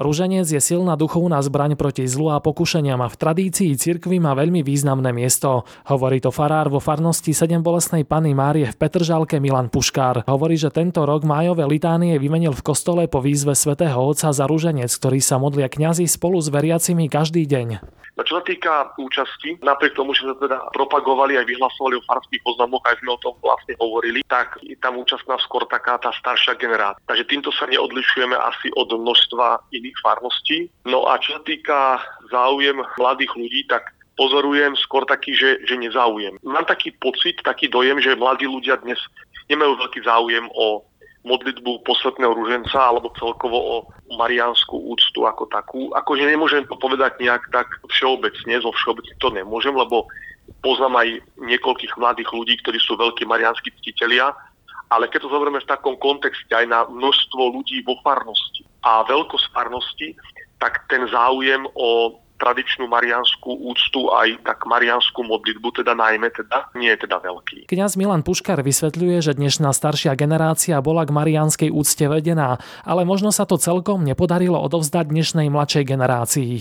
Rúženec je silná duchovná zbraň proti zlu a pokušeniam a v tradícii cirkvi má veľmi významné miesto. Hovorí to farár vo farnosti 7 bolesnej Pany Márie v Petržalke Milan Puškár. Hovorí, že tento rok májové litánie vymenil v kostole po výzve svätého Otca za rúženec, ktorý sa modlia kňazi spolu s veriacimi každý deň. No čo sa týka účasti, napriek tomu, že sme teda propagovali aj vyhlasovali o farských oznamoch, aj sme o tom vlastne hovorili, tak je tam účastná skôr taká tá staršia generácia. Takže týmto sa neodlišujeme asi od množstva iných farností. No a čo sa týka záujem mladých ľudí, tak pozorujem skôr taký, že, že nezáujem. Mám taký pocit, taký dojem, že mladí ľudia dnes nemajú veľký záujem o modlitbu posvetného ruženca alebo celkovo o mariánsku úctu ako takú. Akože nemôžem to povedať nejak tak všeobecne, zo všeobecne to nemôžem, lebo poznám aj niekoľkých mladých ľudí, ktorí sú veľkí mariánsky ctitelia, ale keď to zoberieme v takom kontexte aj na množstvo ľudí vo farnosti a veľkosť farnosti, tak ten záujem o tradičnú marianskú úctu aj tak marianskú modlitbu, teda najmä teda, nie je teda veľký. Kňaz Milan Puškar vysvetľuje, že dnešná staršia generácia bola k marianskej úcte vedená, ale možno sa to celkom nepodarilo odovzdať dnešnej mladšej generácii.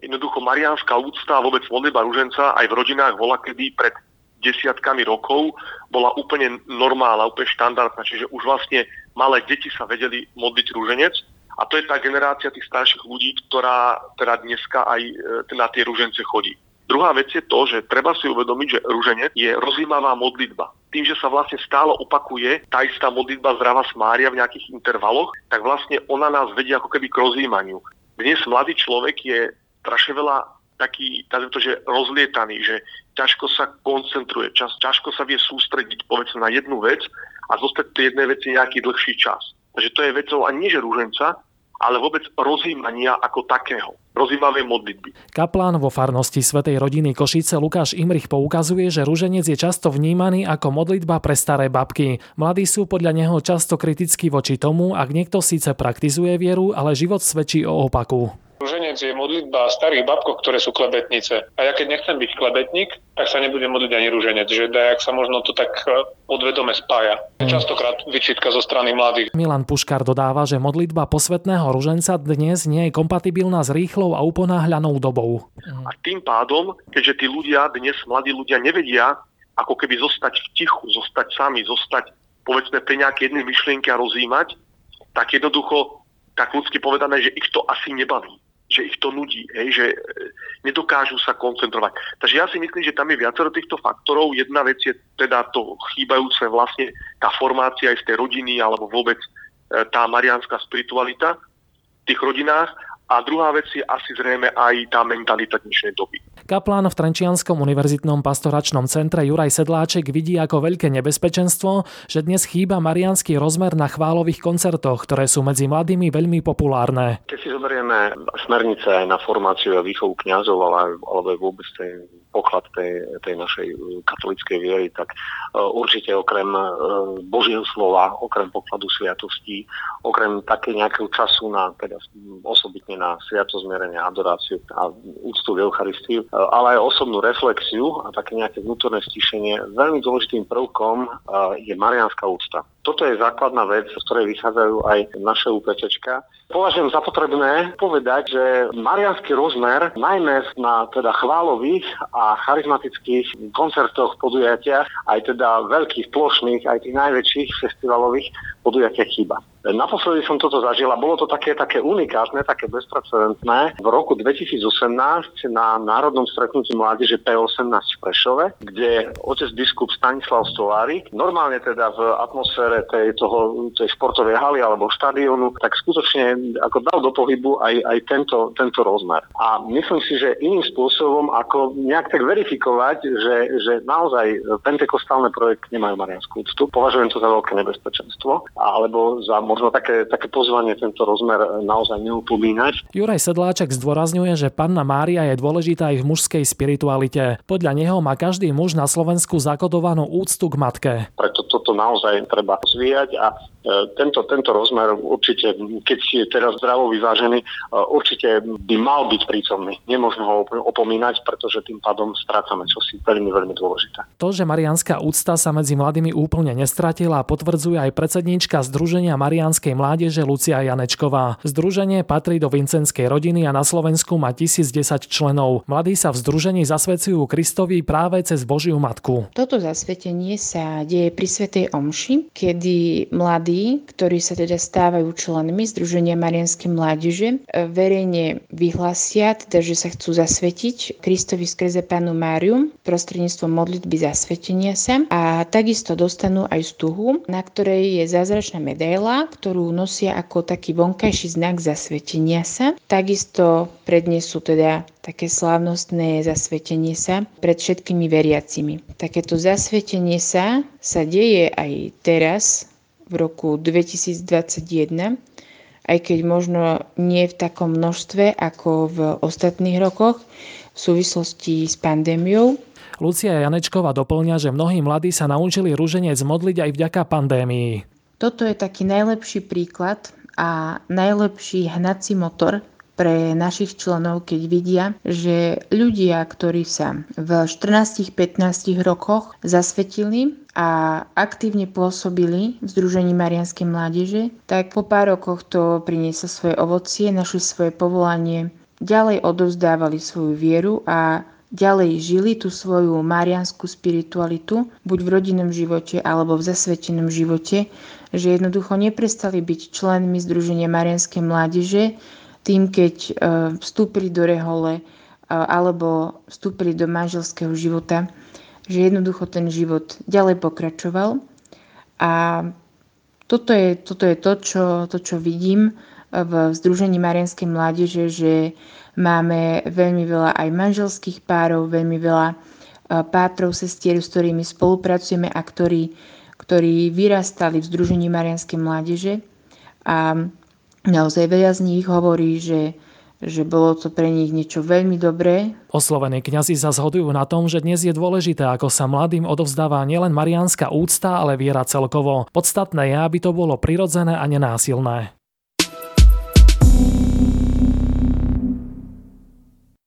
Jednoducho marianská úcta a vôbec modlitba ruženca aj v rodinách bola kedy pred desiatkami rokov bola úplne normálna, úplne štandardná, čiže už vlastne malé deti sa vedeli modliť rúženec a to je tá generácia tých starších ľudí, ktorá teda dneska aj e, na tie rúžence chodí. Druhá vec je to, že treba si uvedomiť, že rúženec je rozímavá modlitba. Tým, že sa vlastne stále opakuje tá istá modlitba zdrava smária v nejakých intervaloch, tak vlastne ona nás vedie ako keby k rozímaniu. Dnes mladý človek je strašne veľa taký, to, že rozlietaný, že ťažko sa koncentruje, čas, ťažko sa vie sústrediť povedzme na jednu vec a zostať tej jednej veci nejaký dlhší čas. Takže to je vecou ani nie že rúženca, ale vôbec rozímania ako takého, rozímavej modlitby. Kaplán vo farnosti Svetej rodiny Košice Lukáš Imrich poukazuje, že rúženec je často vnímaný ako modlitba pre staré babky. Mladí sú podľa neho často kritickí voči tomu, ak niekto síce praktizuje vieru, ale život svedčí o opaku. Je modlitba starých babkov, ktoré sú klebetnice. A ja keď nechcem byť klebetník, tak sa nebudem modliť ani rúženec. Že dajak sa možno to tak e, podvedome spája. Častokrát vyčitka zo strany mladých. Milan Puškar dodáva, že modlitba posvetného rúženca dnes nie je kompatibilná s rýchlou a uponáhľanou dobou. A tým pádom, keďže tí ľudia, dnes mladí ľudia nevedia, ako keby zostať v tichu, zostať sami, zostať povedzme pri nejaké jednej myšlienke a rozímať, tak jednoducho tak ľudsky povedané, že ich to asi nebaví že ich to nudí, hej, že e, nedokážu sa koncentrovať. Takže ja si myslím, že tam je viacero týchto faktorov. Jedna vec je teda to chýbajúce vlastne tá formácia aj z tej rodiny alebo vôbec e, tá mariánska spiritualita v tých rodinách a druhá vec je asi zrejme aj tá mentalita dnešnej doby. Kaplán v Trenčianskom univerzitnom pastoračnom centre Juraj Sedláček vidí ako veľké nebezpečenstvo, že dnes chýba marianský rozmer na chválových koncertoch, ktoré sú medzi mladými veľmi populárne. Keď si zoberieme smernice na formáciu a výchovu kňazov, ale, alebo vôbec tej poklad tej, tej našej e, katolíckej viery, tak e, určite okrem e, Božieho slova, okrem pokladu sviatostí, okrem také nejakého času na, teda osobitne na sviatozmierenie, adoráciu a úctu v Eucharistiu, ale aj osobnú reflexiu a také nejaké vnútorné stišenie, veľmi dôležitým prvkom je marianská úcta. Toto je základná vec, z ktorej vychádzajú aj naše UPCčka. Považujem za potrebné povedať, že marianský rozmer, najmä na teda chválových a charizmatických koncertoch, podujatiach, aj teda veľkých, plošných, aj tých najväčších festivalových podujatiach chýba. Naposledy som toto zažila, bolo to také, také unikátne, také bezprecedentné. V roku 2018 na Národnom stretnutí mládeže P18 v Prešove, kde otec biskup Stanislav Stolárik, normálne teda v atmosfére tej, toho, tej športovej haly alebo štadionu, tak skutočne ako dal do pohybu aj, aj tento, tento rozmer. A myslím si, že iným spôsobom, ako nejak tak verifikovať, že, že naozaj pentekostálne projekt nemajú marianskú úctu, považujem to za veľké nebezpečenstvo, alebo za možno také, také pozvanie tento rozmer naozaj neupomínať. Juraj Sedláček zdôrazňuje, že panna Mária je dôležitá aj v mužskej spiritualite. Podľa neho má každý muž na Slovensku zakodovanú úctu k matke. Preto toto naozaj treba zvíjať a tento, tento rozmer určite, keď si je teraz zdravo vyvážený, určite by mal byť prítomný. Nemôžno ho opomínať, pretože tým pádom strácame čosi veľmi, veľmi dôležité. To, že marianská úcta sa medzi mladými úplne nestratila, potvrdzuje aj predsedníčka Združenia Marianskej mládeže Lucia Janečková. Združenie patrí do vincenskej rodiny a na Slovensku má 1010 členov. Mladí sa v združení zasvedcujú Kristovi práve cez Božiu Matku. Toto zasvetenie sa deje pri Svetej Omši, kedy mladí, ktorí sa teda stávajú členmi Združenia Marianskej mládeže, verejne vyhlasia, teda, že sa chcú zasvetiť Kristovi skrze Panu Máriu prostredníctvom modlitby zasvetenia sa a takisto dostanú aj stuhu, na ktorej je zázračná medaila, ktorú nosia ako taký vonkajší znak zasvetenia sa. Takisto prednesú teda také slávnostné zasvetenie sa pred všetkými veriacimi. Takéto zasvetenie sa sa deje aj teraz v roku 2021, aj keď možno nie v takom množstve ako v ostatných rokoch v súvislosti s pandémiou. Lucia Janečková doplňa, že mnohí mladí sa naučili rúženec modliť aj vďaka pandémii. Toto je taký najlepší príklad a najlepší hnací motor pre našich členov, keď vidia, že ľudia, ktorí sa v 14-15 rokoch zasvetili a aktívne pôsobili v Združení Marianskej mládeže, tak po pár rokoch to prinieslo svoje ovocie, našli svoje povolanie, ďalej odovzdávali svoju vieru a ďalej žili tú svoju marianskú spiritualitu, buď v rodinnom živote alebo v zasvetenom živote, že jednoducho neprestali byť členmi Združenia Marianskej mládeže, tým, keď e, vstúpili do rehole e, alebo vstúpili do manželského života, že jednoducho ten život ďalej pokračoval. A toto je, toto je to, čo, to, čo vidím v Združení Marianskej mládeže, že máme veľmi veľa aj manželských párov, veľmi veľa e, pátrov, sestier, s ktorými spolupracujeme a ktorí, ktorí vyrastali v Združení Marianskej mládeže. A Naozaj veľa z nich hovorí, že že bolo to pre nich niečo veľmi dobré. Oslovení kňazi sa zhodujú na tom, že dnes je dôležité, ako sa mladým odovzdáva nielen mariánska úcta, ale viera celkovo. Podstatné je, aby to bolo prirodzené a nenásilné.